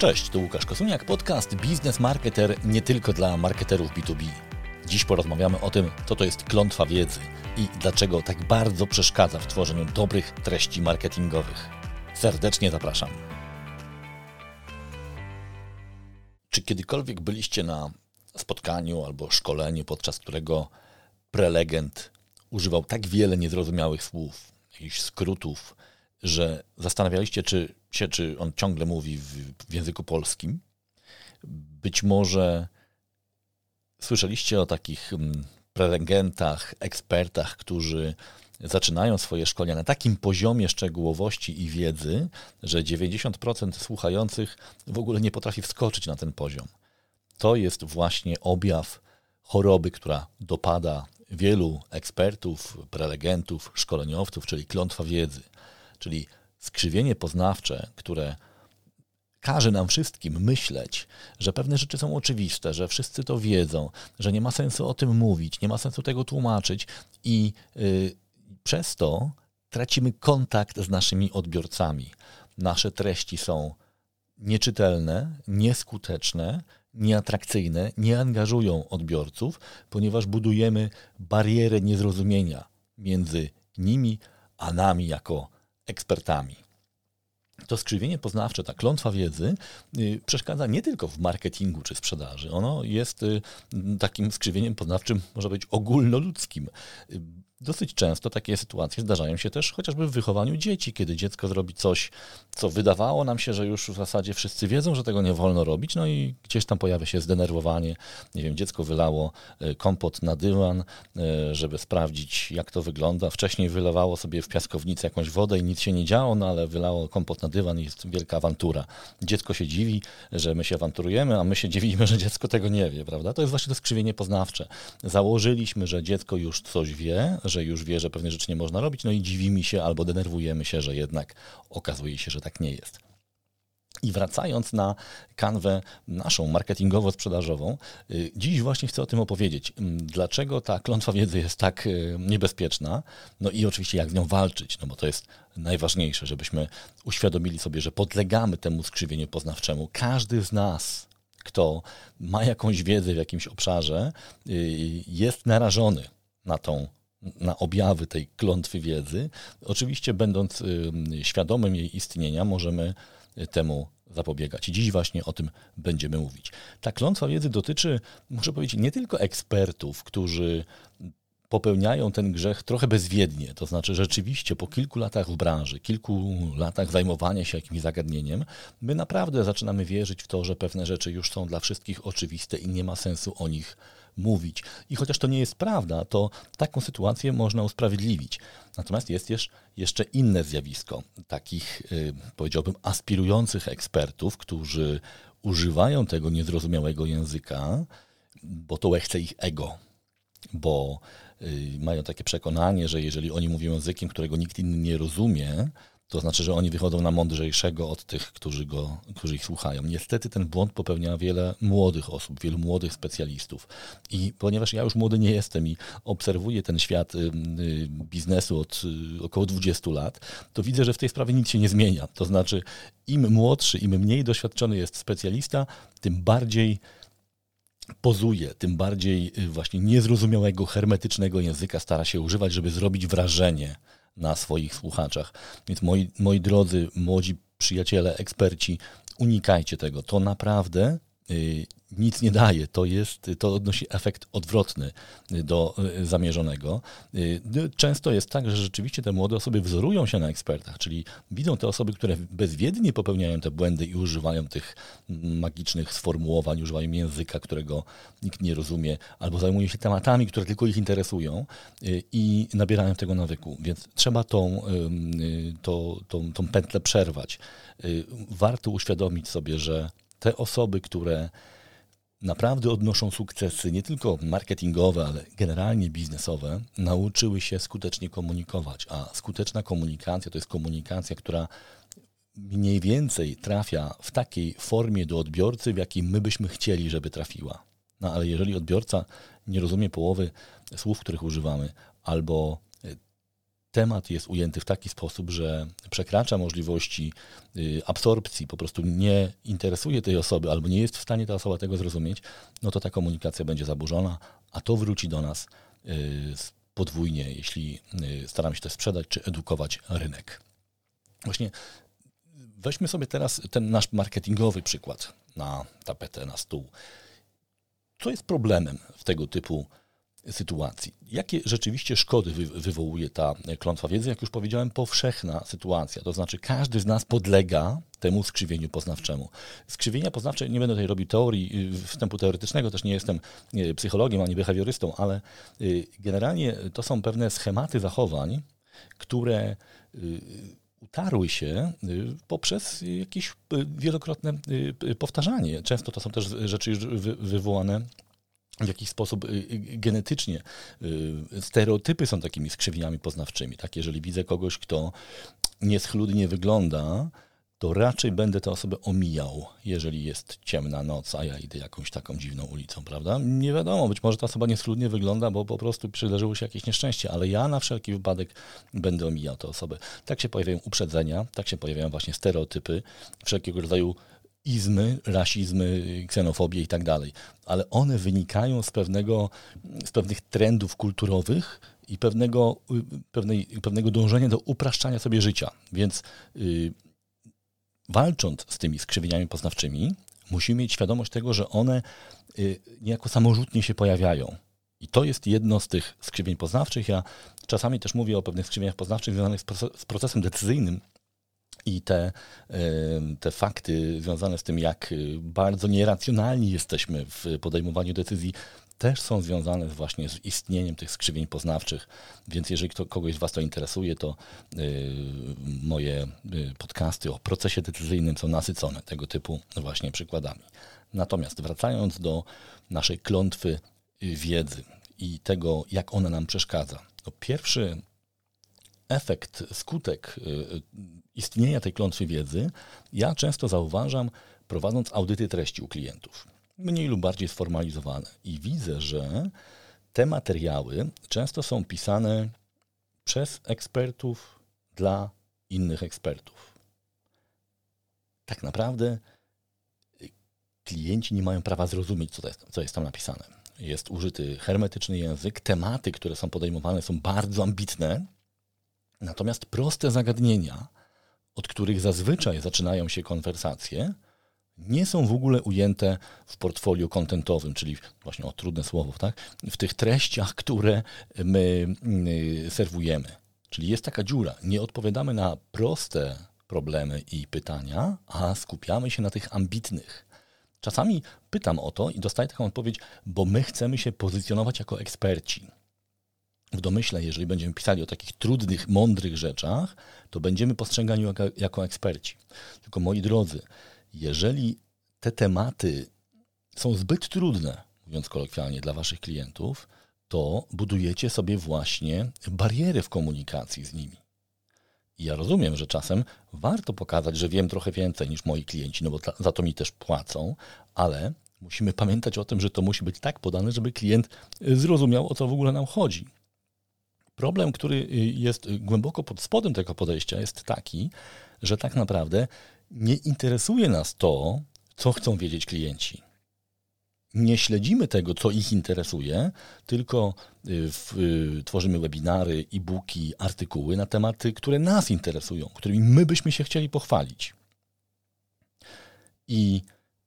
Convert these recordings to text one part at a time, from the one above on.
Cześć, to Łukasz Kosuniak, podcast Biznes Marketer nie tylko dla marketerów B2B. Dziś porozmawiamy o tym, co to jest klątwa wiedzy i dlaczego tak bardzo przeszkadza w tworzeniu dobrych treści marketingowych. Serdecznie zapraszam. Czy kiedykolwiek byliście na spotkaniu albo szkoleniu, podczas którego prelegent używał tak wiele niezrozumiałych słów, jakichś skrótów, że zastanawialiście czy, się, czy on ciągle mówi w, w języku polskim. Być może słyszeliście o takich mm, prelegentach, ekspertach, którzy zaczynają swoje szkolenia na takim poziomie szczegółowości i wiedzy, że 90% słuchających w ogóle nie potrafi wskoczyć na ten poziom. To jest właśnie objaw choroby, która dopada wielu ekspertów, prelegentów, szkoleniowców, czyli klątwa wiedzy czyli skrzywienie poznawcze, które każe nam wszystkim myśleć, że pewne rzeczy są oczywiste, że wszyscy to wiedzą, że nie ma sensu o tym mówić, nie ma sensu tego tłumaczyć i yy, przez to tracimy kontakt z naszymi odbiorcami. Nasze treści są nieczytelne, nieskuteczne, nieatrakcyjne, nie angażują odbiorców, ponieważ budujemy barierę niezrozumienia między nimi a nami jako ekspertami. To skrzywienie poznawcze, ta klątwa wiedzy y, przeszkadza nie tylko w marketingu czy sprzedaży. Ono jest y, takim skrzywieniem poznawczym, może być ogólnoludzkim. Y, Dosyć często takie sytuacje zdarzają się też chociażby w wychowaniu dzieci, kiedy dziecko zrobi coś, co wydawało nam się, że już w zasadzie wszyscy wiedzą, że tego nie wolno robić, no i gdzieś tam pojawia się zdenerwowanie. Nie wiem, dziecko wylało e, kompot na dywan, e, żeby sprawdzić, jak to wygląda. Wcześniej wylewało sobie w piaskownicy jakąś wodę i nic się nie działo, no ale wylało kompot na dywan i jest wielka awantura. Dziecko się dziwi, że my się awanturujemy, a my się dziwimy, że dziecko tego nie wie, prawda? To jest właśnie to skrzywienie poznawcze. Założyliśmy, że dziecko już coś wie, że już wie, że pewne rzeczy nie można robić, no i dziwimy się albo denerwujemy się, że jednak okazuje się, że tak nie jest. I wracając na kanwę naszą marketingowo-sprzedażową, y, dziś właśnie chcę o tym opowiedzieć. Mm, dlaczego ta klątwa wiedzy jest tak y, niebezpieczna? No i oczywiście jak z nią walczyć, no bo to jest najważniejsze, żebyśmy uświadomili sobie, że podlegamy temu skrzywieniu poznawczemu. Każdy z nas, kto ma jakąś wiedzę w jakimś obszarze, y, jest narażony na tą na objawy tej klątwy wiedzy. Oczywiście, będąc świadomym jej istnienia, możemy y, temu zapobiegać. I dziś właśnie o tym będziemy mówić. Ta klątwa wiedzy dotyczy, muszę powiedzieć, nie tylko ekspertów, którzy popełniają ten grzech trochę bezwiednie. To znaczy, rzeczywiście po kilku latach w branży, kilku latach zajmowania się jakimś zagadnieniem, my naprawdę zaczynamy wierzyć w to, że pewne rzeczy już są dla wszystkich oczywiste i nie ma sensu o nich mówić. I chociaż to nie jest prawda, to taką sytuację można usprawiedliwić. Natomiast jest jeszcze inne zjawisko takich, y, powiedziałbym, aspirujących ekspertów, którzy używają tego niezrozumiałego języka, bo to chce ich ego, bo y, mają takie przekonanie, że jeżeli oni mówią językiem, którego nikt inny nie rozumie, to znaczy, że oni wychodzą na mądrzejszego od tych, którzy, go, którzy ich słuchają. Niestety ten błąd popełnia wiele młodych osób, wielu młodych specjalistów. I ponieważ ja już młody nie jestem i obserwuję ten świat y, y, biznesu od y, około 20 lat, to widzę, że w tej sprawie nic się nie zmienia. To znaczy, im młodszy, im mniej doświadczony jest specjalista, tym bardziej pozuje, tym bardziej właśnie niezrozumiałego, hermetycznego języka stara się używać, żeby zrobić wrażenie na swoich słuchaczach. Więc moi, moi drodzy, młodzi przyjaciele, eksperci, unikajcie tego. To naprawdę nic nie daje. To, jest, to odnosi efekt odwrotny do y, zamierzonego. Y, często jest tak, że rzeczywiście te młode osoby wzorują się na ekspertach, czyli widzą te osoby, które bezwiednie popełniają te błędy i używają tych magicznych sformułowań, używają języka, którego nikt nie rozumie, albo zajmują się tematami, które tylko ich interesują y, i nabierają tego nawyku. Więc trzeba tą, tą, tą, tą pętlę przerwać. Warto uświadomić sobie, że te osoby, które naprawdę odnoszą sukcesy nie tylko marketingowe, ale generalnie biznesowe, nauczyły się skutecznie komunikować. A skuteczna komunikacja to jest komunikacja, która mniej więcej trafia w takiej formie do odbiorcy, w jakiej my byśmy chcieli, żeby trafiła. No ale jeżeli odbiorca nie rozumie połowy słów, których używamy, albo temat jest ujęty w taki sposób, że przekracza możliwości y, absorpcji, po prostu nie interesuje tej osoby albo nie jest w stanie ta osoba tego zrozumieć, no to ta komunikacja będzie zaburzona, a to wróci do nas y, podwójnie, jeśli y, staramy się to sprzedać czy edukować rynek. Właśnie weźmy sobie teraz ten nasz marketingowy przykład na tapetę, na stół. Co jest problemem w tego typu sytuacji. Jakie rzeczywiście szkody wy, wywołuje ta klątwa wiedzy? Jak już powiedziałem, powszechna sytuacja, to znaczy każdy z nas podlega temu skrzywieniu poznawczemu. Skrzywienia poznawcze, nie będę tutaj robił teorii, y, wstępu teoretycznego, też nie jestem psychologiem ani behawiorystą, ale y, generalnie to są pewne schematy zachowań, które y, utarły się poprzez jakieś wielokrotne powtarzanie. Często to są też rzeczy wywołane w jakiś sposób y, y, genetycznie y, stereotypy są takimi skrzywieniami poznawczymi. Tak, jeżeli widzę kogoś, kto nieschludnie wygląda, to raczej będę tę osobę omijał, jeżeli jest ciemna noc, a ja idę jakąś taką dziwną ulicą, prawda? Nie wiadomo, być może ta osoba nieschludnie wygląda, bo po prostu przydarzyło się jakieś nieszczęście, ale ja na wszelki wypadek będę omijał tę osobę. Tak się pojawiają uprzedzenia, tak się pojawiają właśnie stereotypy, wszelkiego rodzaju izmy, rasizmy, ksenofobie i tak dalej, ale one wynikają z, pewnego, z pewnych trendów kulturowych i pewnego, pewnej, pewnego dążenia do upraszczania sobie życia. Więc yy, walcząc z tymi skrzywieniami poznawczymi, musimy mieć świadomość tego, że one yy, niejako samorzutnie się pojawiają. I to jest jedno z tych skrzywień poznawczych. Ja czasami też mówię o pewnych skrzywieniach poznawczych związanych z procesem decyzyjnym, i te, te fakty związane z tym, jak bardzo nieracjonalni jesteśmy w podejmowaniu decyzji, też są związane właśnie z istnieniem tych skrzywień poznawczych. Więc jeżeli kto, kogoś z Was to interesuje, to y, moje y, podcasty o procesie decyzyjnym są nasycone tego typu właśnie przykładami. Natomiast wracając do naszej klątwy wiedzy i tego, jak ona nam przeszkadza. To pierwszy efekt, skutek y, istnienia tej klątwy wiedzy, ja często zauważam, prowadząc audyty treści u klientów, mniej lub bardziej sformalizowane. I widzę, że te materiały często są pisane przez ekspertów dla innych ekspertów. Tak naprawdę y, klienci nie mają prawa zrozumieć, co jest, co jest tam napisane. Jest użyty hermetyczny język, tematy, które są podejmowane, są bardzo ambitne, natomiast proste zagadnienia, od których zazwyczaj zaczynają się konwersacje, nie są w ogóle ujęte w portfolio kontentowym, czyli właśnie o trudne słowo, tak? w tych treściach, które my y, serwujemy. Czyli jest taka dziura. Nie odpowiadamy na proste problemy i pytania, a skupiamy się na tych ambitnych. Czasami pytam o to i dostaję taką odpowiedź, bo my chcemy się pozycjonować jako eksperci w domyśle, jeżeli będziemy pisali o takich trudnych, mądrych rzeczach, to będziemy postrzegani jako, jako eksperci. Tylko moi drodzy, jeżeli te tematy są zbyt trudne, mówiąc kolokwialnie, dla waszych klientów, to budujecie sobie właśnie bariery w komunikacji z nimi. I ja rozumiem, że czasem warto pokazać, że wiem trochę więcej niż moi klienci, no bo ta, za to mi też płacą, ale musimy pamiętać o tym, że to musi być tak podane, żeby klient zrozumiał, o co w ogóle nam chodzi. Problem, który y, jest głęboko pod spodem tego podejścia, jest taki, że tak naprawdę nie interesuje nas to, co chcą wiedzieć klienci. Nie śledzimy tego, co ich interesuje, tylko y, w, y, tworzymy webinary, e-booki, artykuły na tematy, które nas interesują, którymi my byśmy się chcieli pochwalić. I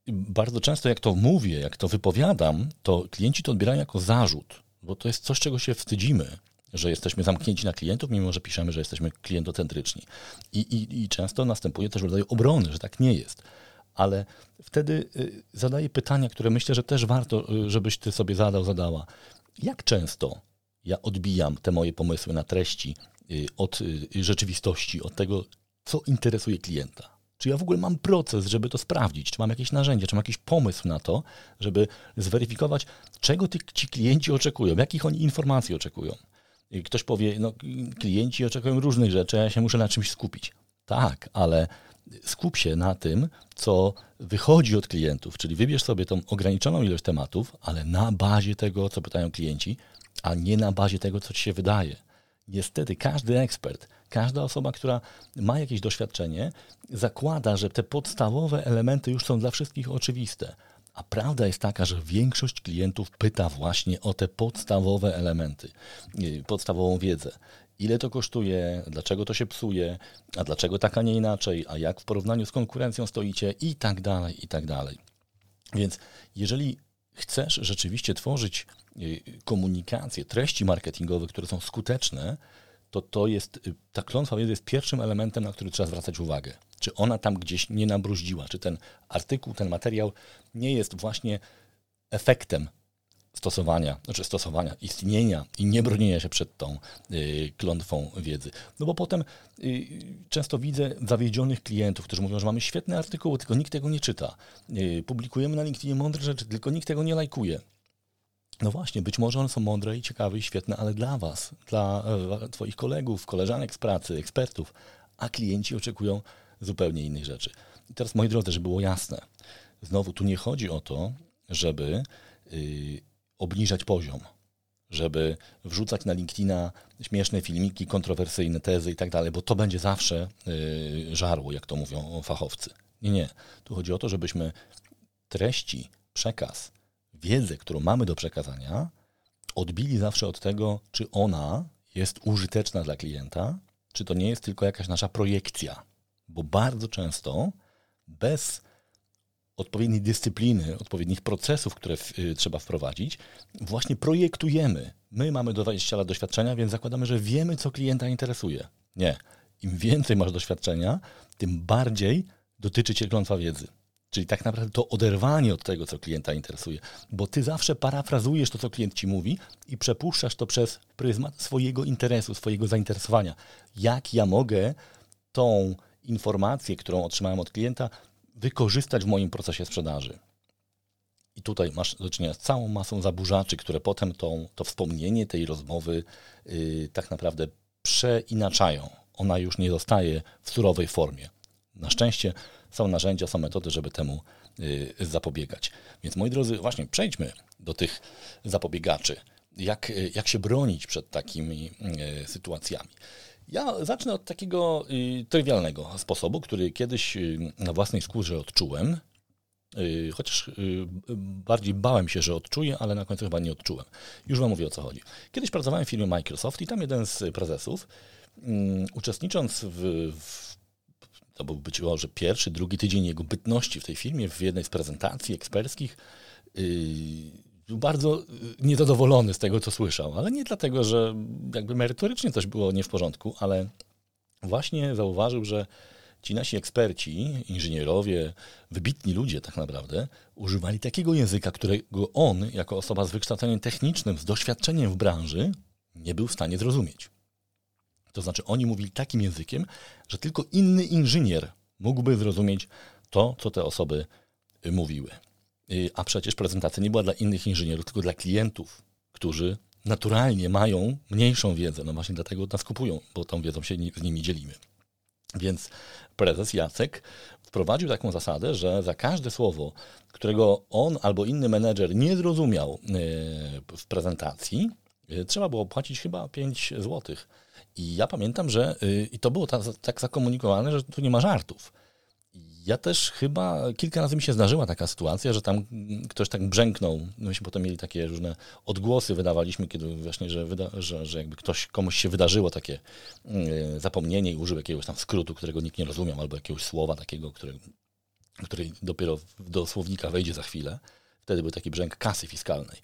bardzo często, jak to mówię, jak to wypowiadam, to klienci to odbierają jako zarzut, bo to jest coś, czego się wstydzimy że jesteśmy zamknięci na klientów, mimo że piszemy, że jesteśmy klientocentryczni. I, i, I często następuje też rodzaj obrony, że tak nie jest. Ale wtedy y, zadaję pytania, które myślę, że też warto, y, żebyś ty sobie zadał, zadała. Jak często ja odbijam te moje pomysły na treści y, od rzeczywistości, od tego, co interesuje klienta? Czy ja w ogóle mam proces, żeby to sprawdzić? Czy mam jakieś narzędzie, czy mam jakiś pomysł na to, żeby zweryfikować, czego ci klienci oczekują, jakich oni informacji oczekują? Ktoś powie, no klienci oczekują różnych rzeczy, ja się muszę na czymś skupić. Tak, ale skup się na tym, co wychodzi od klientów, czyli wybierz sobie tą ograniczoną ilość tematów, ale na bazie tego, co pytają klienci, a nie na bazie tego, co ci się wydaje. Niestety każdy ekspert, każda osoba, która ma jakieś doświadczenie, zakłada, że te podstawowe elementy już są dla wszystkich oczywiste. A prawda jest taka, że większość klientów pyta właśnie o te podstawowe elementy, y, podstawową wiedzę. Ile to kosztuje, dlaczego to się psuje, a dlaczego tak, a nie inaczej, a jak w porównaniu z konkurencją stoicie i tak dalej, i tak dalej. Więc jeżeli chcesz rzeczywiście tworzyć y, komunikację, treści marketingowe, które są skuteczne, to to jest, y, ta klątwa wiedzy jest pierwszym elementem, na który trzeba zwracać uwagę. Czy ona tam gdzieś nie nabruździła, czy ten artykuł, ten materiał nie jest właśnie efektem stosowania, znaczy stosowania, istnienia i nie bronienia się przed tą y, klątwą wiedzy. No bo potem y, często widzę zawiedzionych klientów, którzy mówią, że mamy świetne artykuły, tylko nikt tego nie czyta. Y, publikujemy na LinkedInie mądre rzeczy, tylko nikt tego nie lajkuje. No właśnie, być może one są mądre i ciekawe i świetne, ale dla Was, dla e, Twoich kolegów, koleżanek z pracy, ekspertów, a klienci oczekują zupełnie innych rzeczy. I teraz, moi drodzy, żeby było jasne, znowu tu nie chodzi o to, żeby yy, obniżać poziom, żeby wrzucać na LinkedIna śmieszne filmiki, kontrowersyjne tezy i tak dalej, bo to będzie zawsze yy, żarło, jak to mówią fachowcy. Nie, nie. Tu chodzi o to, żebyśmy treści, przekaz, wiedzę, którą mamy do przekazania, odbili zawsze od tego, czy ona jest użyteczna dla klienta, czy to nie jest tylko jakaś nasza projekcja. Bo bardzo często bez odpowiedniej dyscypliny, odpowiednich procesów, które w, y, trzeba wprowadzić, właśnie projektujemy. My mamy 20 lat doświadczenia, więc zakładamy, że wiemy, co klienta interesuje. Nie. Im więcej masz doświadczenia, tym bardziej dotyczy cię klątwa wiedzy. Czyli tak naprawdę to oderwanie od tego, co klienta interesuje, bo ty zawsze parafrazujesz to, co klient ci mówi i przepuszczasz to przez pryzmat swojego interesu, swojego zainteresowania. Jak ja mogę tą informację, którą otrzymałem od klienta, wykorzystać w moim procesie sprzedaży? I tutaj masz do czynienia z całą masą zaburzaczy, które potem tą, to wspomnienie tej rozmowy yy, tak naprawdę przeinaczają. Ona już nie zostaje w surowej formie. Na szczęście są narzędzia, są metody, żeby temu y, zapobiegać. Więc moi drodzy, właśnie przejdźmy do tych zapobiegaczy. Jak, y, jak się bronić przed takimi y, sytuacjami? Ja zacznę od takiego trywialnego sposobu, który kiedyś na własnej skórze odczułem, chociaż bardziej bałem się, że odczuję, ale na końcu chyba nie odczułem. Już Wam mówię o co chodzi. Kiedyś pracowałem w firmie Microsoft i tam jeden z prezesów, uczestnicząc w, w to był być może pierwszy, drugi tydzień jego bytności w tej firmie, w jednej z prezentacji eksperckich, yy, był bardzo yy, niezadowolony z tego, co słyszał, ale nie dlatego, że jakby merytorycznie coś było nie w porządku, ale właśnie zauważył, że ci nasi eksperci, inżynierowie, wybitni ludzie tak naprawdę, używali takiego języka, którego on, jako osoba z wykształceniem technicznym, z doświadczeniem w branży, nie był w stanie zrozumieć. To znaczy oni mówili takim językiem, że tylko inny inżynier mógłby zrozumieć to, co te osoby y, mówiły. Y, a przecież prezentacja nie była dla innych inżynierów, tylko dla klientów, którzy naturalnie mają mniejszą wiedzę. No właśnie dlatego nas kupują, bo tą wiedzą się z nimi dzielimy. Więc prezes Jacek wprowadził taką zasadę, że za każde słowo, którego on albo inny menedżer nie zrozumiał y, w prezentacji, trzeba było płacić chyba 5 złotych i ja pamiętam, że yy, i to było ta, tak zakomunikowane, że tu nie ma żartów. Ja też chyba kilka razy mi się zdarzyła taka sytuacja, że tam ktoś tak brzęknął. Myśmy potem mieli takie różne odgłosy, wydawaliśmy, kiedy właśnie, że, wyda, że, że jakby ktoś, komuś się wydarzyło takie yy, zapomnienie i użył jakiegoś tam skrótu, którego nikt nie rozumiał, albo jakiegoś słowa takiego, które, który dopiero do słownika wejdzie za chwilę. Wtedy był taki brzęk kasy fiskalnej.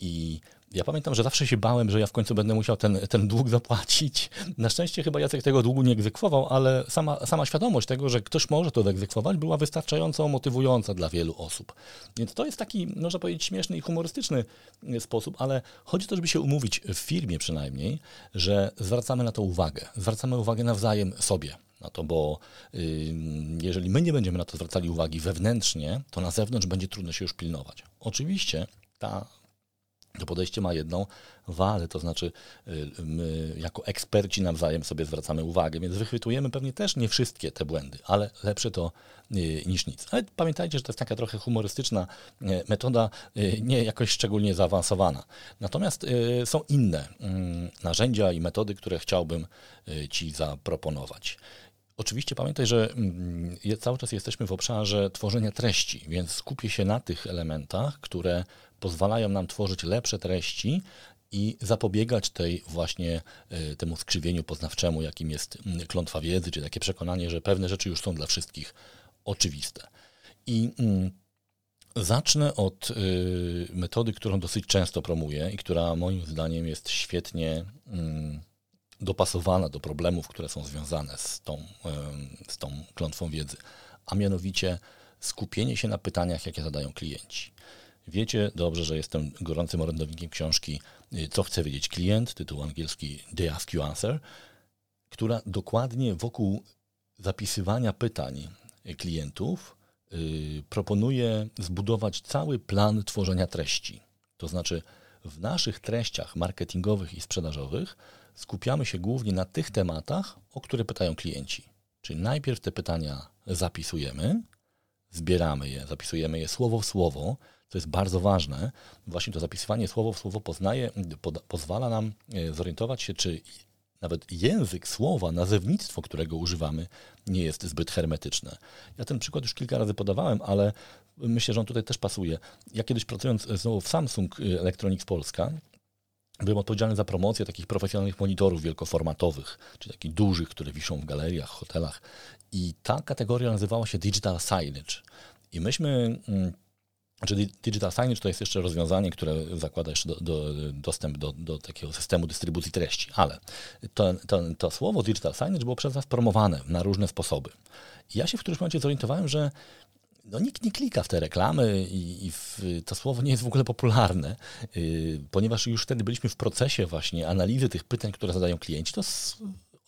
I ja pamiętam, że zawsze się bałem, że ja w końcu będę musiał ten, ten dług zapłacić. Na szczęście chyba Jacek tego długu nie egzekwował, ale sama, sama świadomość tego, że ktoś może to wyegzekwować, była wystarczająco motywująca dla wielu osób. Więc to jest taki, można powiedzieć, śmieszny i humorystyczny e, sposób, ale chodzi to, żeby się umówić w firmie przynajmniej, że zwracamy na to uwagę. Zwracamy uwagę nawzajem sobie na to, bo jeżeli my nie będziemy na to zwracali uwagi wewnętrznie, to na zewnątrz będzie trudno się już pilnować. Oczywiście ta To podejście ma jedną wadę, to znaczy y, my jako eksperci nawzajem sobie zwracamy uwagę, więc wychwytujemy pewnie też nie wszystkie te błędy, ale lepsze to y, niż nic. Ale pamiętajcie, że to jest taka trochę humorystyczna y, metoda, nie jakoś szczególnie zaawansowana. Natomiast są inne mm, narzędzia i metody, które chciałbym Ci zaproponować. Oczywiście pamiętaj, że mm, cały czas jesteśmy w obszarze tworzenia treści, więc skupię się na tych elementach, które pozwalają nam tworzyć lepsze treści i zapobiegać tej właśnie e, temu skrzywieniu poznawczemu, jakim jest mm, klątwa wiedzy, czy takie przekonanie, że pewne rzeczy już są dla wszystkich oczywiste. I mm, zacznę od y, metody, którą dosyć często promuję i która moim zdaniem jest świetnie dopasowana do problemów, które są związane z tą, z tą klątwą wiedzy, a mianowicie skupienie się na pytaniach, jakie zadają klienci. Wiecie dobrze, że jestem gorącym orędownikiem książki y, Co chce wiedzieć klient, tytuł angielski They Ask You Answer, która dokładnie wokół zapisywania pytań klientów yy, proponuje zbudować cały plan tworzenia treści. To znaczy, w naszych treściach marketingowych i sprzedażowych skupiamy się głównie na tych tematach, o które pytają klienci. Czyli najpierw te pytania zapisujemy, zbieramy je, zapisujemy je słowo w słowo, co jest bardzo ważne. Właśnie to zapisywanie słowo w słowo poznaje, pozwala nam e, zorientować się, czy nawet język słowa, nazewnictwo, którego używamy, nie jest zbyt hermetyczne. Ja ten przykład już kilka razy podawałem, ale myślę, że on tutaj też pasuje. Ja kiedyś pracując znowu w Samsung Electronics Polska, byłem odpowiedzialny za promocję takich profesjonalnych monitorów wielkoformatowych, czyli takich dużych, które wiszą w galeriach, hotelach. I ta kategoria nazywała się Digital Signage. I myśmy Czyli digital signage to jest jeszcze rozwiązanie, które zakłada jeszcze do, do, dostęp do, do, takiego systemu dystrybucji treści, ale to, to, to, słowo digital signage było przez nas promowane na różne sposoby. I ja się w którymś momencie zorientowałem, że no, nikt nie klika w te reklamy i, i w, to słowo nie jest w ogóle popularne, yy, ponieważ już wtedy byliśmy w procesie właśnie analizy tych pytań, które zadają klienci, to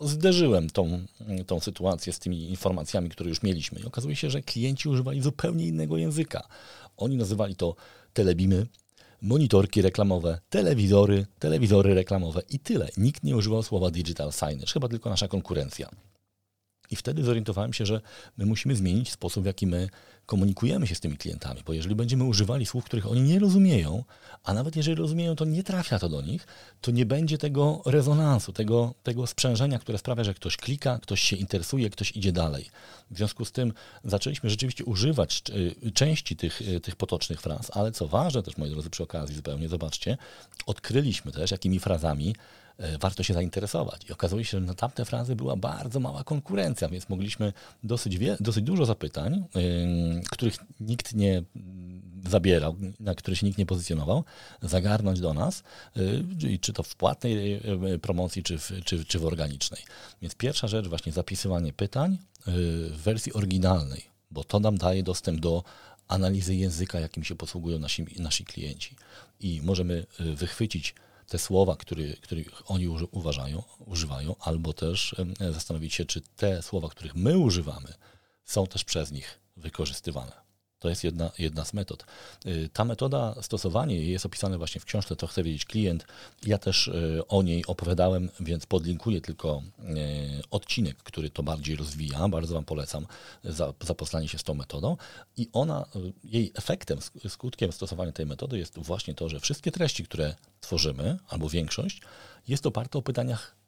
zderzyłem tą, tą sytuację z tymi informacjami, które już mieliśmy. I okazuje się, że klienci używali zupełnie innego języka. Oni nazywali to telebimy, monitorki reklamowe, telewizory, telewizory reklamowe i tyle. Nikt nie używał słowa digital signage, chyba tylko nasza konkurencja. I wtedy zorientowałem się, że my musimy zmienić sposób, w jaki my komunikujemy się z tymi klientami, bo jeżeli będziemy używali słów, których oni nie rozumieją, a nawet jeżeli rozumieją, to nie trafia to do nich, to nie będzie tego rezonansu, tego, tego sprzężenia, które sprawia, że ktoś klika, ktoś się interesuje, ktoś idzie dalej. W związku z tym zaczęliśmy rzeczywiście używać y, części tych, y, tych potocznych fraz, ale co ważne też, moi drodzy, przy okazji zupełnie, zobaczcie, odkryliśmy też, jakimi frazami warto się zainteresować. I okazuje się, że na tamte frazy była bardzo mała konkurencja, więc mogliśmy dosyć, wie, dosyć dużo zapytań, yy, których nikt nie zabierał, na które się nikt nie pozycjonował, zagarnąć do nas, yy, czy to w płatnej yy, promocji, czy w, czy, czy w organicznej. Więc pierwsza rzecz, właśnie zapisywanie pytań w wersji oryginalnej, bo to nam daje dostęp do analizy języka, jakim się posługują nasi, nasi klienci. I możemy wychwycić te słowa, który, których oni uważają, używają, albo też zastanowić się, czy te słowa, których my używamy, są też przez nich wykorzystywane. To jest jedna, jedna z metod. Y, ta metoda, stosowanie jej jest opisane właśnie w książce To chce wiedzieć klient. Ja też y, o niej opowiadałem, więc podlinkuję tylko y, odcinek, który to bardziej rozwija. Bardzo Wam polecam zapoznanie się z tą metodą. I ona, jej efektem, skutkiem stosowania tej metody jest właśnie to, że wszystkie treści, które tworzymy, albo większość, jest oparte o pytaniach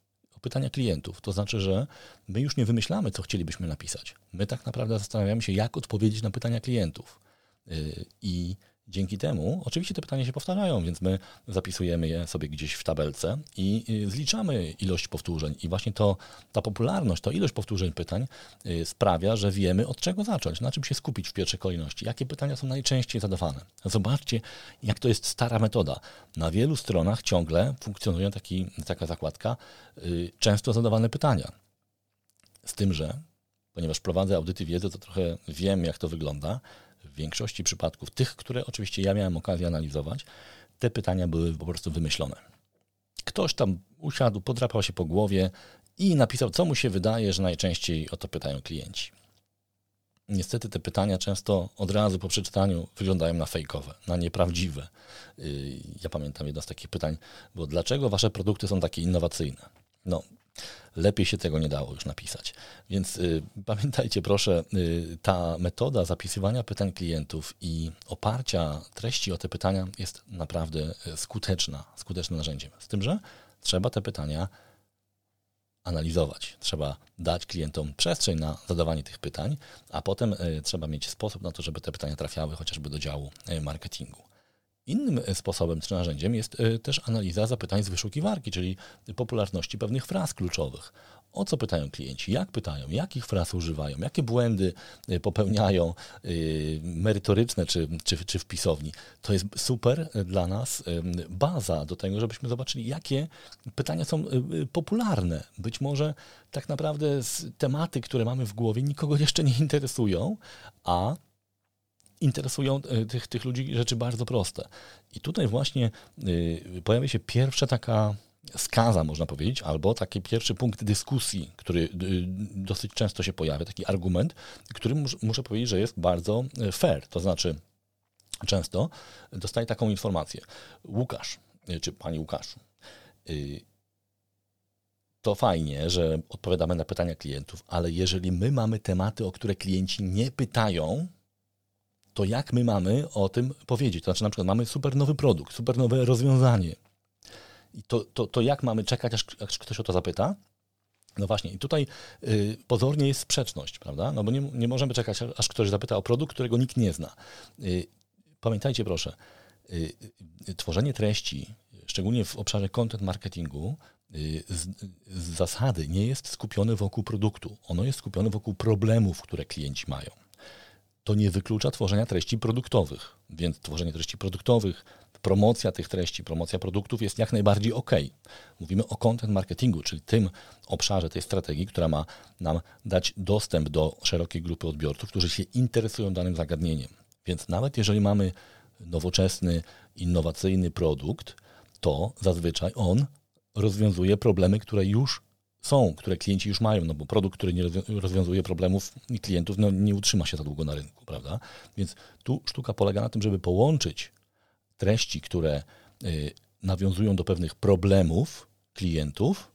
pytania klientów. To znaczy, że my już nie wymyślamy, co chcielibyśmy napisać. My tak naprawdę zastanawiamy się, jak odpowiedzieć na pytania klientów. Y, I Dzięki temu oczywiście te pytania się powtarzają, więc my zapisujemy je sobie gdzieś w tabelce i zliczamy ilość powtórzeń. I właśnie to, ta popularność, to ilość powtórzeń pytań y, sprawia, że wiemy od czego zacząć, na czym się skupić w pierwszej kolejności, jakie pytania są najczęściej zadawane. Zobaczcie, jak to jest stara metoda. Na wielu stronach ciągle funkcjonuje taki, taka zakładka y, często zadawane pytania. Z tym, że ponieważ prowadzę audyty wiedzy, to trochę wiem, jak to wygląda większości przypadków, tych, które oczywiście ja miałem okazję analizować, te pytania były po prostu wymyślone. Ktoś tam usiadł, podrapał się po głowie i napisał, co mu się wydaje, że najczęściej o to pytają klienci. niestety te pytania często od razu po przeczytaniu wyglądają na fejkowe, na nieprawdziwe. Y, ja pamiętam jedno z takich pytań, bo dlaczego wasze produkty są takie innowacyjne? No, lepiej się tego nie dało już napisać. Więc y, pamiętajcie proszę, y, ta metoda zapisywania pytań klientów i oparcia treści o te pytania jest naprawdę y, skuteczna, skutecznym narzędziem. Z tym, że trzeba te pytania analizować. Trzeba dać klientom przestrzeń na zadawanie tych pytań, a potem y, trzeba mieć sposób na to, żeby te pytania trafiały chociażby do działu y, marketingu. Innym e, sposobem czy narzędziem jest e, też analiza zapytań z wyszukiwarki, czyli popularności pewnych fraz kluczowych. O co pytają klienci, jak pytają, jakich fraz używają, jakie błędy e, popełniają merytoryczne czy, czy, czy w pisowni. To jest super dla nas baza do tego, żebyśmy zobaczyli, jakie pytania są popularne. Być może tak naprawdę tematy, które mamy w głowie, nikogo jeszcze nie interesują, a interesują e, tych, tych ludzi rzeczy bardzo proste. I tutaj właśnie y, pojawia się pierwsza taka skaza, można powiedzieć, albo taki pierwszy punkt dyskusji, który y, dosyć często się pojawia, taki argument, który muszę powiedzieć, że jest bardzo e, fair. To znaczy, często dostaję taką informację. Łukasz, czy pani Łukaszu, to fajnie, że odpowiadamy na pytania klientów, ale jeżeli my mamy tematy, o które klienci nie pytają, to jak my mamy o tym powiedzieć? To znaczy, na przykład mamy super nowy produkt, super nowe rozwiązanie. I to, to, to jak mamy czekać, aż, aż ktoś o to zapyta? No właśnie, i tutaj y, pozornie jest sprzeczność, prawda? No bo nie, nie możemy czekać, aż ktoś zapyta o produkt, którego nikt nie zna. Y, pamiętajcie proszę, y, y tworzenie treści, szczególnie w obszarze content marketingu, y, z, z zasady nie jest skupione wokół produktu. Ono jest skupione wokół problemów, które klienci mają to nie wyklucza tworzenia treści produktowych. Więc tworzenie treści produktowych, promocja tych treści, promocja produktów jest jak najbardziej ok. Mówimy o content marketingu, czyli tym obszarze tej strategii, która ma nam dać dostęp do szerokiej grupy odbiorców, którzy się interesują danym zagadnieniem. Więc nawet jeżeli mamy nowoczesny, innowacyjny produkt, to zazwyczaj on rozwiązuje problemy, które już są, które klienci już mają, no bo produkt, który nie rozwiązuje problemów klientów, no nie utrzyma się za długo na rynku, prawda? Więc tu sztuka polega na tym, żeby połączyć treści, które y, nawiązują do pewnych problemów klientów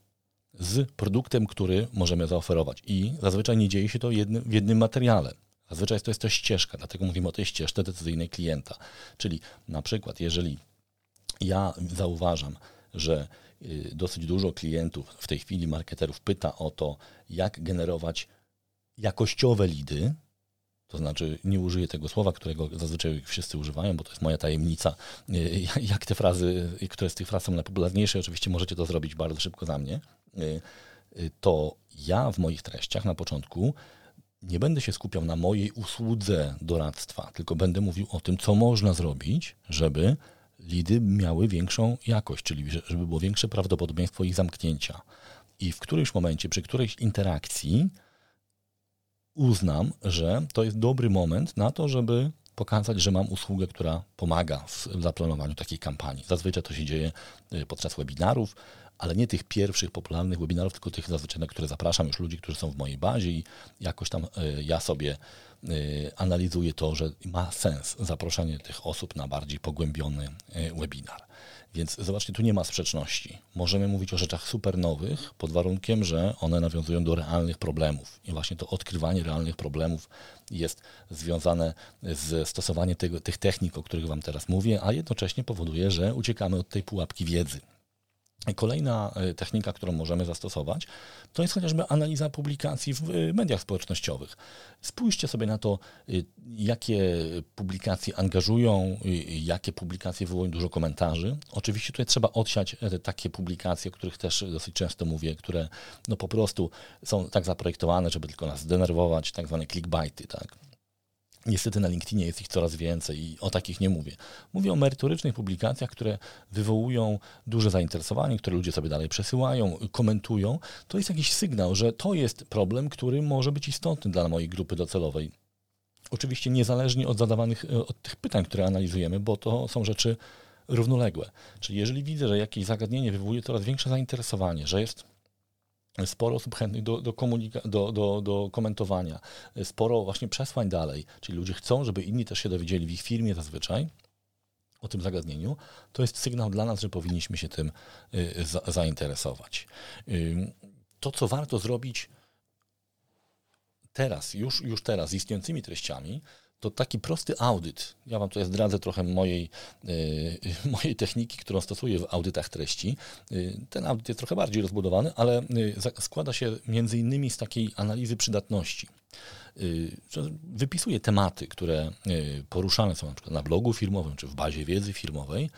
z produktem, który możemy zaoferować. I zazwyczaj nie dzieje się to jednym, w jednym materiale. Zazwyczaj to jest to ścieżka, dlatego mówimy o tej ścieżce decyzyjnej klienta. Czyli na przykład, jeżeli ja zauważam, że dosyć dużo klientów, w tej chwili marketerów, pyta o to, jak generować jakościowe lidy. To znaczy, nie użyję tego słowa, którego zazwyczaj wszyscy używają, bo to jest moja tajemnica. Y, jak te frazy, które z tych fraz są najpopularniejsze, oczywiście możecie to zrobić bardzo szybko za mnie. Y, to ja w moich treściach na początku nie będę się skupiał na mojej usłudze doradztwa, tylko będę mówił o tym, co można zrobić, żeby lidy miały większą jakość, czyli żeby było większe prawdopodobieństwo ich zamknięcia. I w którymś momencie, przy którejś interakcji uznam, że to jest dobry moment na to, żeby pokazać, że mam usługę, która pomaga w zaplanowaniu takiej kampanii. Zazwyczaj to się dzieje y, podczas webinarów, ale nie tych pierwszych popularnych webinarów, tylko tych zazwyczaj, na które zapraszam już ludzi, którzy są w mojej bazie i jakoś tam y, ja sobie Y, analizuje to, że ma sens zaproszenie tych osób na bardziej pogłębiony y, webinar. Więc zobaczcie, tu nie ma sprzeczności. Możemy mówić o rzeczach super nowych pod warunkiem, że one nawiązują do realnych problemów. I właśnie to odkrywanie realnych problemów jest związane z stosowaniem tych technik, o których Wam teraz mówię, a jednocześnie powoduje, że uciekamy od tej pułapki wiedzy. Kolejna e, technika, którą możemy zastosować, to jest chociażby analiza publikacji w e, mediach społecznościowych. Spójrzcie sobie na to, e, jakie publikacje angażują, jakie publikacje wywołują dużo komentarzy. Oczywiście tutaj trzeba odsiać takie publikacje, o których też dosyć często mówię, które no po prostu są tak zaprojektowane, żeby tylko nas zdenerwować, tak zwane clickbaity, tak? Niestety na LinkedInie jest ich coraz więcej i o takich nie mówię. Mówię o merytorycznych publikacjach, które wywołują duże zainteresowanie, które ludzie sobie dalej przesyłają, komentują. To jest jakiś sygnał, że to jest problem, który może być istotny dla mojej grupy docelowej. Oczywiście niezależnie od zadawanych, e, od tych pytań, które analizujemy, bo to są rzeczy równoległe. Czyli jeżeli widzę, że jakieś zagadnienie wywołuje coraz większe zainteresowanie, że jest sporo osób chętnych do, do, do, do, do komentowania, sporo właśnie przesłań dalej, czyli ludzie chcą, żeby inni też się dowiedzieli w ich firmie zazwyczaj o tym zagadnieniu, to jest sygnał dla nas, że powinniśmy się tym y, za, zainteresować. To, co warto zrobić teraz, już, już teraz z istniejącymi treściami, to taki prosty audyt. Ja Wam tutaj zdradzę trochę mojej, y, mojej techniki, którą stosuję w audytach treści. Y, ten audyt jest trochę bardziej rozbudowany, ale y, składa się między innymi z takiej analizy przydatności. Wypisuję tematy, które poruszane są na przykład na blogu firmowym czy w bazie wiedzy firmowej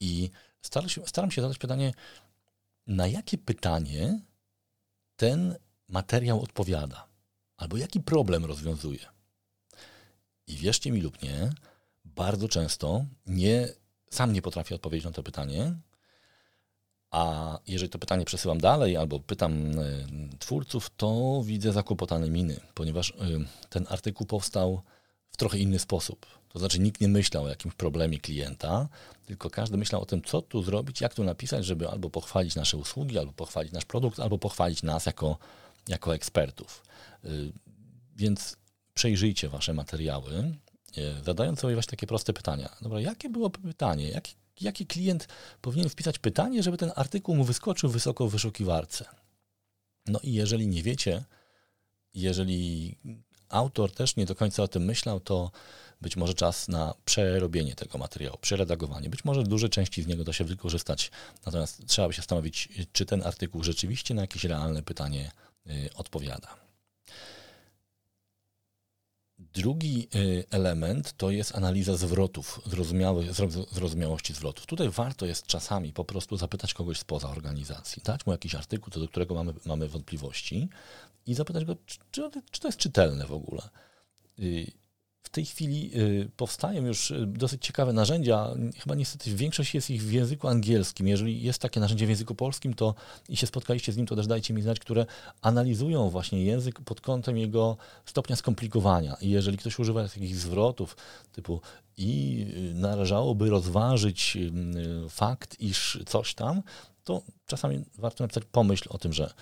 i staram się, staram się zadać pytanie, na jakie pytanie ten materiał odpowiada, albo jaki problem rozwiązuje. I wierzcie mi lub nie, bardzo często nie, sam nie potrafię odpowiedzieć na to pytanie, a jeżeli to pytanie przesyłam dalej albo pytam y, twórców, to widzę zakłopotane miny, ponieważ y, ten artykuł powstał w trochę inny sposób. To znaczy nikt nie myślał o jakimś problemie klienta, tylko każdy myślał o tym, co tu zrobić, jak tu napisać, żeby albo pochwalić nasze usługi, albo pochwalić nasz produkt, albo pochwalić nas jako, jako ekspertów. Y, więc przejrzyjcie wasze materiały, e, zadając sobie właśnie takie proste pytania. Dobra, jakie było pytanie? Jaki, jaki klient powinien wpisać pytanie, żeby ten artykuł mu wyskoczył wysoko w wyszukiwarce? No i jeżeli nie wiecie, jeżeli autor też nie do końca o tym myślał, to być może czas na przerobienie tego materiału, przeredagowanie. Być może w dużej części z niego da się wykorzystać, natomiast trzeba by się zastanowić, czy ten artykuł rzeczywiście na jakieś realne pytanie y, odpowiada. Drugi y, element to jest analiza zwrotów, zrozumiałości zwrotów. Tutaj warto jest czasami po prostu zapytać kogoś spoza organizacji, dać mu jakiś artykuł, do którego mamy, mamy wątpliwości i zapytać go, czy, czy to jest czytelne w ogóle. W tej chwili y, powstają już y, dosyć ciekawe narzędzia. Chyba niestety większość jest ich w języku angielskim. Jeżeli jest takie narzędzie w języku polskim, to i się spotkaliście z nim, to też dajcie mi znać, które analizują właśnie język pod kątem jego stopnia skomplikowania. I jeżeli ktoś używa jakichś zwrotów typu i y, należałoby rozważyć fakt, iż coś tam, to czasami warto napisać pomyśl o tym, że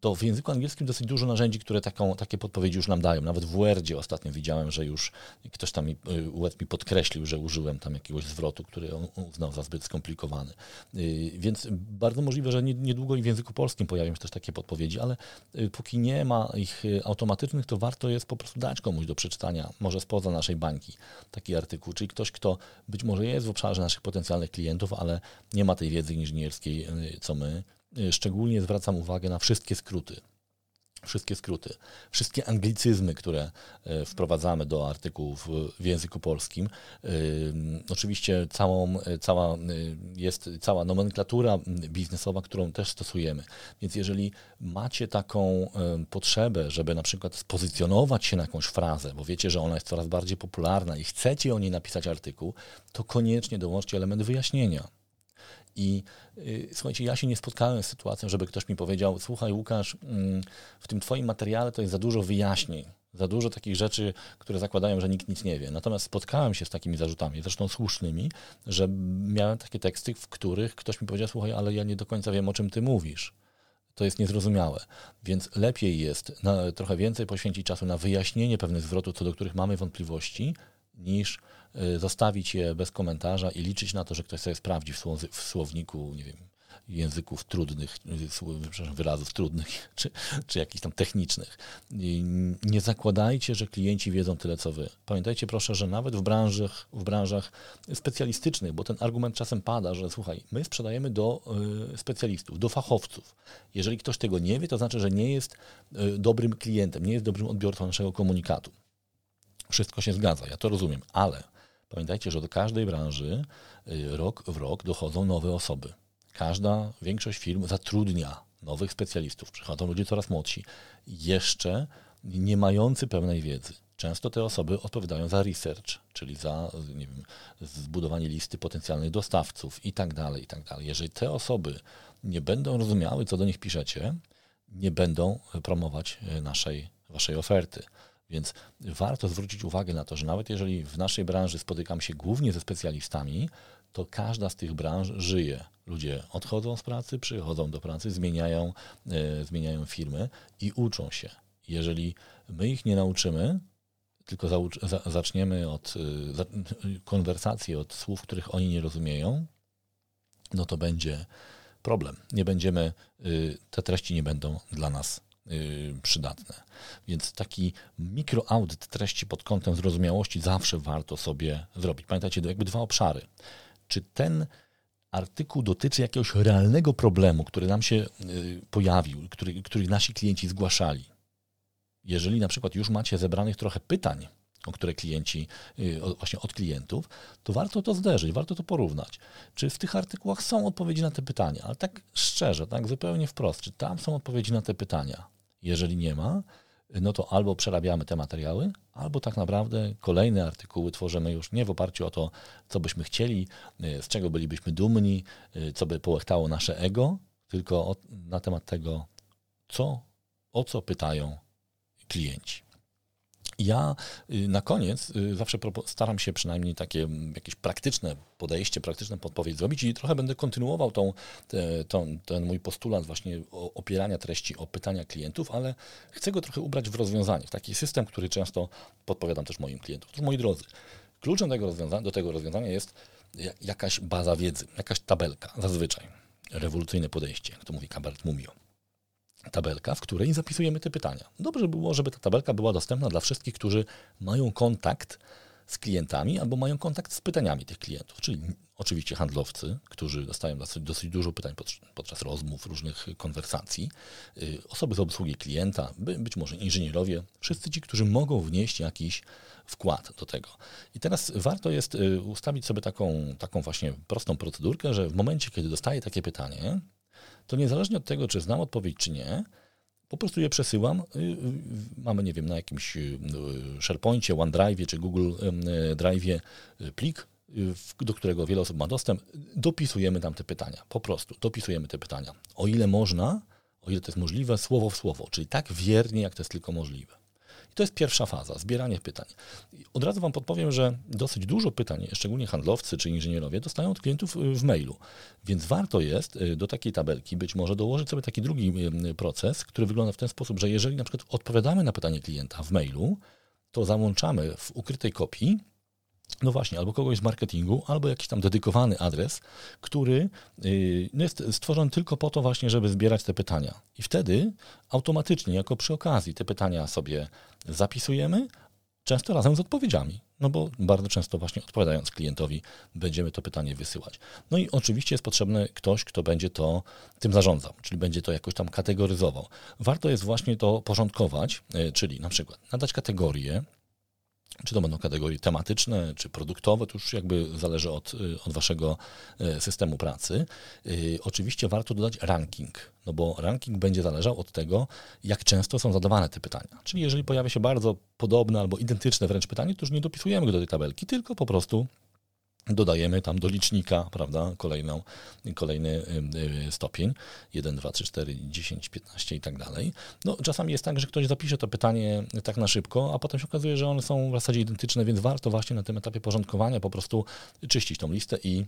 to w języku angielskim dosyć dużo narzędzi, które taką, takie podpowiedzi już nam dają. Nawet w Wordzie ostatnio widziałem, że już ktoś tam mi, Word mi podkreślił, że użyłem tam jakiegoś zwrotu, który on uznał za zbyt skomplikowany. Y, więc bardzo możliwe, że niedługo i w języku polskim pojawią się też takie podpowiedzi, ale y, póki nie ma ich y, automatycznych, to warto jest po prostu dać komuś do przeczytania, może spoza naszej bańki, taki artykuł. Czyli ktoś, kto być może jest w obszarze naszych potencjalnych klientów, ale nie ma tej wiedzy inżynierskiej, co my, Y, szczególnie zwracam uwagę na wszystkie skróty. Wszystkie skróty, wszystkie anglicyzmy, które y, wprowadzamy do artykułów w języku polskim. Y, oczywiście całą, cała, jest cała nomenklatura biznesowa, którą też stosujemy. Więc jeżeli macie taką potrzebę, żeby na przykład spozycjonować się na jakąś frazę, bo wiecie, że ona jest coraz bardziej popularna i chcecie o niej napisać artykuł, to koniecznie dołączcie element wyjaśnienia i y, słuchajcie, ja się nie spotkałem z sytuacją, żeby ktoś mi powiedział: Słuchaj, Łukasz, mm, w tym Twoim materiale to jest za dużo wyjaśnień, za dużo takich rzeczy, które zakładają, że nikt nic nie wie. Natomiast spotkałem się z takimi zarzutami, zresztą słusznymi, że miałem takie teksty, w których ktoś mi powiedział: Słuchaj, ale ja nie do końca wiem, o czym Ty mówisz to jest niezrozumiałe. Więc lepiej jest na, trochę więcej poświęcić czasu na wyjaśnienie pewnych zwrotów, co do których mamy wątpliwości, niż Y, zostawić je bez komentarza i liczyć na to, że ktoś sobie sprawdzi w, słowniku, nie wiem, języków trudnych, y, wyrazów trudnych, czy, czy jakichś tam technicznych. Nie zakładajcie, że klienci wiedzą tyle, co wy. Pamiętajcie proszę, że nawet w branżach, w branżach specjalistycznych, bo ten argument czasem pada, że słuchaj, my sprzedajemy do y, specjalistów, do fachowców. Jeżeli ktoś tego nie wie, to znaczy, że nie jest dobrym klientem, nie jest dobrym odbiorcą naszego komunikatu. Wszystko się zgadza, ja to rozumiem, ale Pamiętajcie, że do każdej branży y, rok w rok dochodzą nowe osoby. Każda, większość firm zatrudnia nowych specjalistów. Przychodzą ludzie coraz młodsi, jeszcze nie mający pełnej wiedzy. Często te osoby odpowiadają za research, czyli za nie wiem, zbudowanie listy potencjalnych dostawców i tak dalej, i tak dalej. Jeżeli te osoby nie będą rozumiały, co do nich piszecie, nie będą promować y, naszej, waszej oferty. Więc warto zwrócić uwagę na to, że nawet jeżeli w naszej branży spotykam się głównie ze specjalistami, to każda z tych branż żyje. Ludzie odchodzą z pracy, przychodzą do pracy, zmieniają, e, zmieniają firmy i uczą się. Jeżeli my ich nie nauczymy, tylko za, zaczniemy od y, za, konwersacji, od słów, których oni nie rozumieją, no to będzie problem. Nie będziemy, y, te treści nie będą dla nas przydatne. Więc taki mikroaudyt treści pod kątem zrozumiałości zawsze warto sobie zrobić. Pamiętajcie, jakby dwa obszary. Czy ten artykuł dotyczy jakiegoś realnego problemu, który nam się pojawił, który, który nasi klienci zgłaszali? jeżeli na przykład już macie zebranych trochę pytań, o które klienci, y, właśnie od klientów, to warto to zderzyć, warto to porównać. Czy w tych artykułach są odpowiedzi na te pytania? Ale tak szczerze, tak zupełnie wprost, czy tam są odpowiedzi na te pytania? Jeżeli nie ma, no to albo przerabiamy te materiały, albo tak naprawdę kolejne artykuły tworzymy już nie w oparciu o to, co byśmy chcieli, y, z czego bylibyśmy dumni, y, co by połechtało nasze ego, tylko na temat tego, co, o co pytają klienci. Ja y, na koniec y, zawsze staram się przynajmniej takie mm, jakieś praktyczne podejście, praktyczną podpowiedź zrobić i trochę będę kontynuował tą, tą, ten mój postulat właśnie opierania treści o pytania klientów, ale chcę go trochę ubrać w rozwiązanie, w taki system, który często podpowiadam też moim klientom. Otóż moi drodzy, kluczem tego do tego rozwiązania jest jakaś baza wiedzy, jakaś tabelka, zazwyczaj. Rewolucyjne podejście, jak to mówi Kabert Mumio tabelka, w której zapisujemy te pytania. Dobrze by było, żeby ta tabelka była dostępna dla wszystkich, którzy mają kontakt z klientami albo mają kontakt z pytaniami tych klientów, czyli oczywiście handlowcy, którzy dostają dosyć, dosyć dużo pytań podczas rozmów, różnych konwersacji, y, osoby z obsługi klienta, być może inżynierowie, wszyscy ci, którzy mogą wnieść jakiś wkład do tego. I teraz warto jest y, ustawić sobie taką, taką właśnie prostą procedurkę, że w momencie, kiedy dostaję takie pytanie, to niezależnie od tego, czy znam odpowiedź, czy nie, po prostu je przesyłam. Y, y, mamy, nie wiem, na jakimś y, SharePointie, OneDrive czy Google Drive plik, do którego wiele osób ma dostęp. Dopisujemy tam te pytania. Po prostu dopisujemy te pytania. O ile można, o ile to jest możliwe, słowo w słowo, czyli tak wiernie, jak to jest tylko możliwe. I to jest pierwsza faza, zbieranie pytań. Od razu Wam podpowiem, że dosyć dużo pytań, szczególnie handlowcy czy inżynierowie, dostają od klientów y, w mailu. Więc warto jest y, do takiej tabelki być może dołożyć sobie taki drugi y, proces, który wygląda w ten sposób, że jeżeli na przykład odpowiadamy na pytanie klienta w mailu, to załączamy w ukrytej kopii no właśnie, albo kogoś z marketingu, albo jakiś tam dedykowany adres, który y, no jest stworzony tylko po to właśnie, żeby zbierać te pytania. I wtedy automatycznie, jako przy okazji, te pytania sobie zapisujemy, często razem z odpowiedziami. No bo bardzo często właśnie odpowiadając klientowi, będziemy to pytanie wysyłać. No i oczywiście jest potrzebny ktoś, kto będzie to tym zarządzał, czyli będzie to jakoś tam kategoryzował. Warto jest właśnie to porządkować, y, czyli na przykład nadać kategorię, czy to będą kategorie tematyczne, czy produktowe, to już jakby zależy od, y, od waszego y, systemu pracy. Y, oczywiście warto dodać ranking, no bo ranking będzie zależał od tego, jak często są zadawane te pytania. Czyli jeżeli pojawia się bardzo podobne albo identyczne wręcz pytanie, to już nie dopisujemy go do tej tabelki, tylko po prostu dodajemy tam do licznika, prawda, kolejną, kolejny y, y, stopień, 1, 2, 3, 4, 10, 15 i tak dalej. No, czasami jest tak, że ktoś zapisze to pytanie tak na szybko, a potem się okazuje, że one są w zasadzie identyczne, więc warto właśnie na tym etapie porządkowania po prostu czyścić tą listę i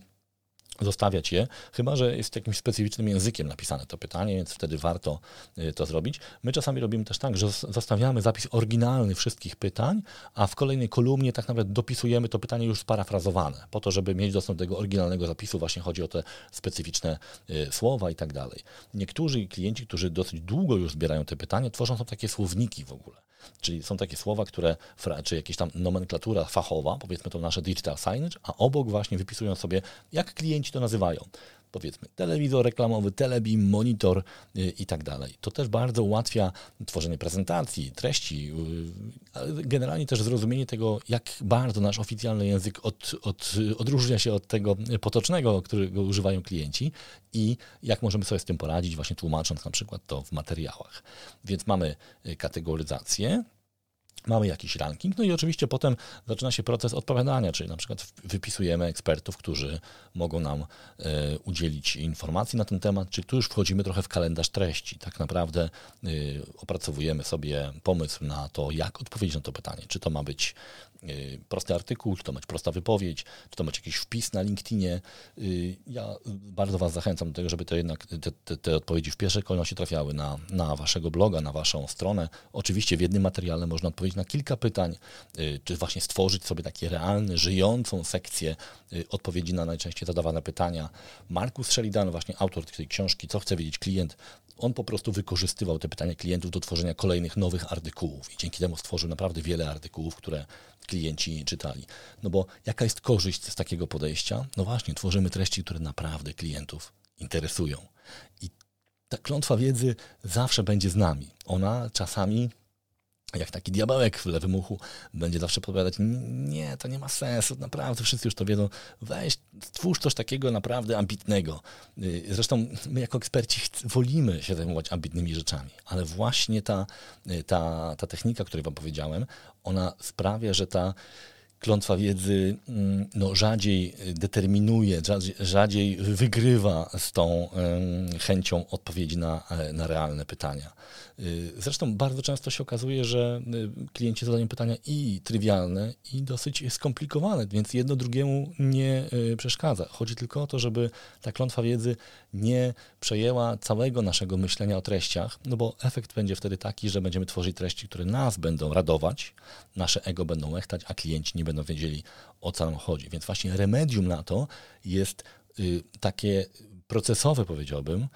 zostawiać je, chyba że jest jakimś specyficznym językiem napisane to pytanie, więc wtedy warto y, to zrobić. My czasami robimy też tak, że zostawiamy zapis oryginalny wszystkich pytań, a w kolejnej kolumnie tak naprawdę dopisujemy to pytanie już sparafrazowane, po to, żeby mieć dostęp do tego oryginalnego zapisu, właśnie chodzi o te specyficzne y, słowa i tak dalej. Niektórzy klienci, którzy dosyć długo już zbierają te pytania, tworzą są takie słowniki w ogóle. Czyli są takie słowa, które, czy jakieś tam nomenklatura fachowa, powiedzmy to nasze digital signage, a obok właśnie wypisują sobie, jak klienci to nazywają powiedzmy telewizor reklamowy, telebim, monitor y, i tak dalej. To też bardzo ułatwia tworzenie prezentacji, treści, y, ale generalnie też zrozumienie tego, jak bardzo nasz oficjalny język od, od, odróżnia się od tego potocznego, którego używają klienci i jak możemy sobie z tym poradzić, właśnie tłumacząc na przykład to w materiałach. Więc mamy y, kategoryzację, Mamy jakiś ranking, no i oczywiście potem zaczyna się proces odpowiadania, czyli na przykład wypisujemy ekspertów, którzy mogą nam e, udzielić informacji na ten temat, czy tu już wchodzimy trochę w kalendarz treści. Tak naprawdę e, opracowujemy sobie pomysł na to, jak odpowiedzieć na to pytanie. Czy to ma być Y, prosty artykuł, czy to być prosta wypowiedź, czy to być jakiś wpis na LinkedInie. Ja bardzo Was zachęcam do tego, żeby to jednak te, te, te, odpowiedzi w pierwszej kolejności trafiały na, na Waszego bloga, na Waszą stronę. Oczywiście w jednym materiale można odpowiedzieć na kilka pytań, y, czy właśnie stworzyć sobie takie realne, żyjącą sekcję odpowiedzi na najczęściej zadawane pytania. Markus Sheridan, właśnie autor tej książki, Co chce wiedzieć klient, on po prostu wykorzystywał te pytania klientów do tworzenia kolejnych nowych artykułów i dzięki temu stworzył naprawdę wiele artykułów, które klienci czytali. No bo jaka jest korzyść z takiego podejścia? No właśnie, tworzymy treści, które naprawdę klientów interesują. I ta klątwa wiedzy zawsze będzie z nami. Ona czasami jak taki diabełek w lewym uchu będzie zawsze podpowiadać, nie, to nie ma sensu, naprawdę wszyscy już to wiedzą, weź, stwórz coś takiego naprawdę ambitnego. Y, zresztą my jako eksperci wolimy się zajmować ambitnymi rzeczami, ale właśnie ta, y, ta, ta technika, o której wam powiedziałem, ona sprawia, że ta klątwa wiedzy mm, no, rzadziej determinuje, rzadziej, wygrywa z tą chęcią odpowiedzi na, e, na realne pytania. Y, zresztą bardzo często się okazuje, że y, klienci zadają pytania i trywialne, i dosyć skomplikowane, więc jedno drugiemu nie y, przeszkadza. Chodzi tylko o to, żeby ta klątwa wiedzy nie przejęła całego naszego myślenia o treściach, no bo efekt będzie wtedy taki, że będziemy tworzyć treści, które nas będą radować, nasze ego będą łechtać, a klienci nie będą wiedzieli o co nam chodzi. Więc właśnie remedium na to jest takie procesowe, powiedziałbym,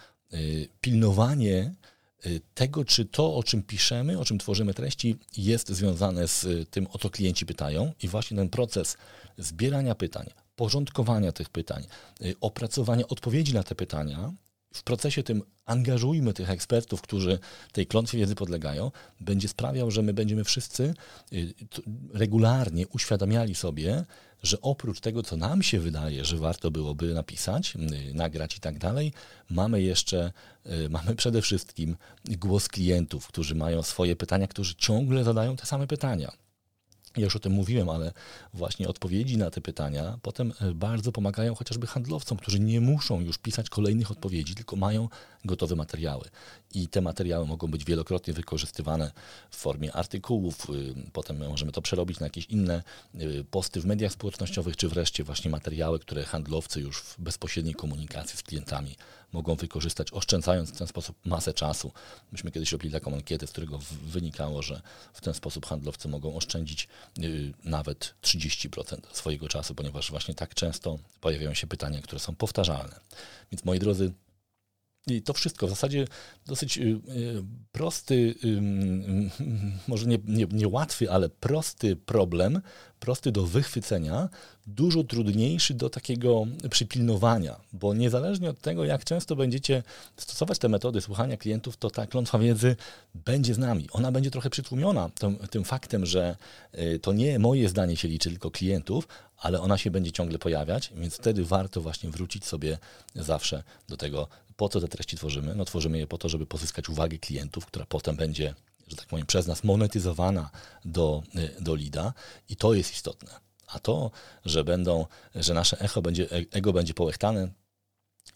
pilnowanie Y, tego, czy to, o czym piszemy, o czym tworzymy treści, jest związane z y, tym, o co klienci pytają i właśnie ten proces zbierania pytań, porządkowania tych pytań, y, opracowania odpowiedzi na te pytania, w procesie tym angażujmy tych ekspertów, którzy tej klątwie wiedzy podlegają, będzie sprawiał, że my będziemy wszyscy regularnie uświadamiali sobie, że oprócz tego, co nam się wydaje, że warto byłoby napisać, y, nagrać i tak dalej, mamy jeszcze, y, mamy przede wszystkim głos klientów, którzy mają swoje pytania, którzy ciągle zadają te same pytania. Ja już o tym mówiłem, ale właśnie odpowiedzi na te pytania potem e, bardzo pomagają chociażby handlowcom, którzy nie muszą już pisać kolejnych odpowiedzi, tylko mają gotowe materiały. I te materiały mogą być wielokrotnie wykorzystywane w formie artykułów, y, potem możemy to przerobić na jakieś inne y, posty w mediach społecznościowych, czy wreszcie właśnie materiały, które handlowcy już w bezpośredniej komunikacji z klientami mogą wykorzystać, oszczędzając w ten sposób masę czasu. Myśmy kiedyś robili taką ankietę, z którego wynikało, że w ten sposób handlowcy mogą oszczędzić yy, nawet 30% swojego czasu, ponieważ właśnie tak często pojawiają się pytania, które są powtarzalne. Więc moi drodzy, i to wszystko w zasadzie dosyć y, y, prosty, y, może nie, nie, nie łatwy, ale prosty problem, prosty do wychwycenia, dużo trudniejszy do takiego przypilnowania, bo niezależnie od tego, jak często będziecie stosować te metody słuchania klientów, to ta klątwa wiedzy będzie z nami. Ona będzie trochę przytłumiona tym, tym faktem, że to nie moje zdanie się liczy, tylko klientów, ale ona się będzie ciągle pojawiać, więc wtedy warto właśnie wrócić sobie zawsze do tego, po co te treści tworzymy? No tworzymy je po to, żeby pozyskać uwagę klientów, która potem będzie, że tak powiem, przez nas monetyzowana do, y, do lida i to jest istotne. A to, że będą, że nasze echo będzie, e, ego będzie połechtane,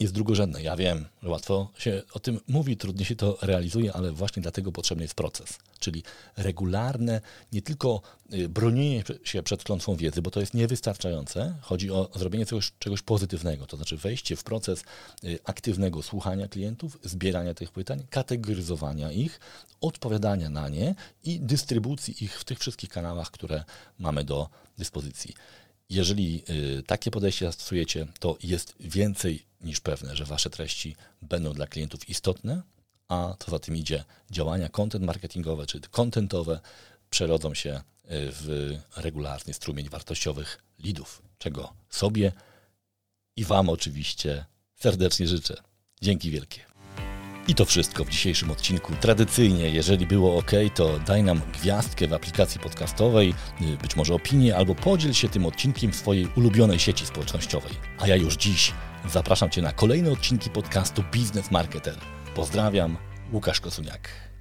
jest drugorzędne. Ja wiem, że łatwo się o tym mówi, trudniej się to realizuje, ale właśnie dlatego potrzebny jest proces, czyli regularne, nie tylko y, bronienie się przed klątwą wiedzy, bo to jest niewystarczające. Chodzi o zrobienie czegoś, czegoś pozytywnego, to znaczy wejście w proces y, aktywnego słuchania klientów, zbierania tych pytań, kategoryzowania ich, odpowiadania na nie i dystrybucji ich w tych wszystkich kanałach, które mamy do dyspozycji. Jeżeli y, takie podejście zastosujecie, to jest więcej niż pewne, że Wasze treści będą dla klientów istotne, a co za tym idzie, działania content marketingowe czy contentowe przerodzą się y, w regularny strumień wartościowych lidów, czego sobie i Wam oczywiście serdecznie życzę. Dzięki wielkie. I to wszystko w dzisiejszym odcinku. Tradycyjnie, jeżeli było ok, to daj nam gwiazdkę w aplikacji podcastowej, y, być może opinię, albo podziel się tym odcinkiem w swojej ulubionej sieci społecznościowej. A ja już dziś zapraszam Cię na kolejne odcinki podcastu Biznes Marketer. Pozdrawiam, Łukasz Kosuniak.